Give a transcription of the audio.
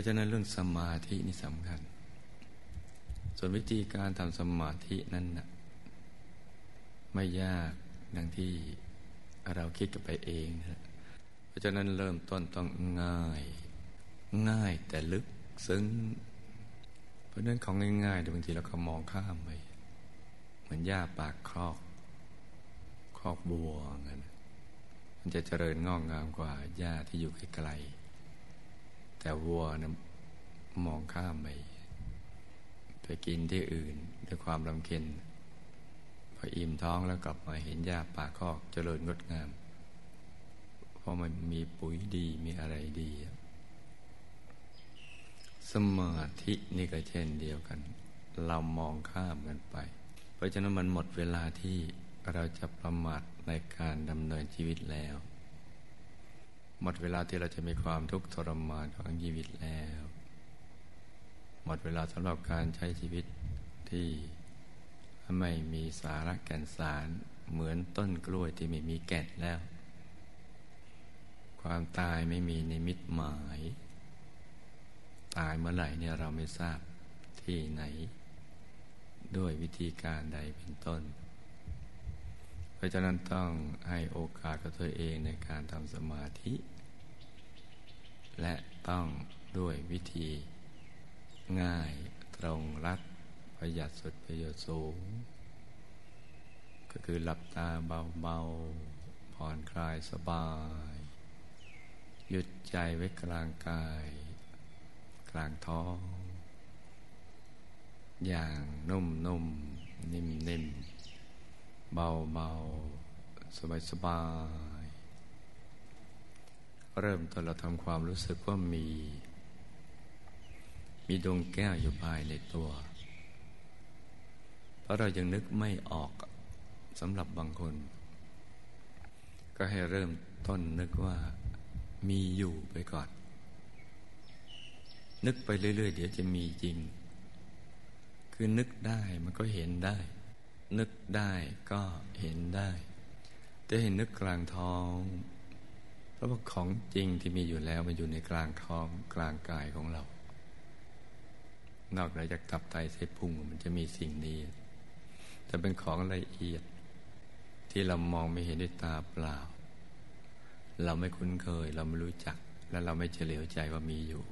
ราะฉะนั้นเรื่องสมาธินี่สำคัญ ส่วนวิธีการทำสมาธินั้นนะไม่ยากดังที่เราคิดกันไปเองนะเพราะฉะนั้นเริ่มต้นต้องง่าย ง่ายแต่ลึกซึ้ง เพราะนั้นของง่ายๆบางทีเราก็มองข้ามไป เหมือนหญ้าปากครอกครอกบัวเงี้ยมันจะเจริญงอกงามกว่าหญ้าที่อยู่ไกลๆ แต่วัวนะมองข้ามไปไปกินที่อื่นด้วยความลำเค็ญพออิ่มท้องแล้วกลับมาเห็นหญ้าป่าคอกเจริญงดงาม เพราะมันมีปุ๋ยดีมีอะไรดี สมาธินี่ก็เช่นเดียวกัน เรามองข้ามกันไป เพราะฉะนั้นมันหมดเวลาที่เราจะประมาทในการดำเนินชีวิตแล้ว หมดเวลาที่เราจะมีความทุกข์ทรมานของชีวิตแล้ว หมดเวลาสำหรับการใช้ชีวิตที่ไม่มีสาระแก่นสารเหมือนต้นกล้วยที่ไม่มีแก่นแล้ว ความตายไม่มีในมิตหมาย ตายเมื่อไหร่เนี่ยเราไม่ทราบที่ไหน ด้วยวิธีการใดเป็นต้น เพราะฉะนั้นต้องให้โอกาสกับตัวเองในการทำสมาธิ และต้องด้วยวิธี ง่ายตรงรัดประหยัดสุดประโยชน์สูง ก็คือหลับตาเบาๆ ผ่อนคลายสบาย หยุดใจไว้กลางกาย กลางท้อง อย่างนุ่มนุ่มนิ่มนิ่ม เบาเบาสบายสบาย เริ่มต้นเราทำความรู้สึกว่ามี มีดวงแก้วอยู่ภายในตัว เพราะเรายังนึกไม่ออกสำหรับบางคน ก็ให้เริ่มต้นนึกว่ามีอยู่ไปก่อน นึกไปเรื่อย ๆ เดี๋ยวจะมีจริง คือนึกได้มันก็เห็นได้ นึกได้ก็เห็นได้แต่เห็นนึกกลางท้องเพราะว่าของจริงที่มีอยู่แล้วมันอยู่ในกลางท้องกลางกายของเรา นอกจากตับไตเส้นพุงมันจะมีสิ่งนี้แต่เป็นของละเอียด ที่เรามองไม่เห็นด้วยตาเปล่า เราไม่คุ้นเคย เราไม่รู้จัก และเราไม่เฉลียวใจว่ามีอยู่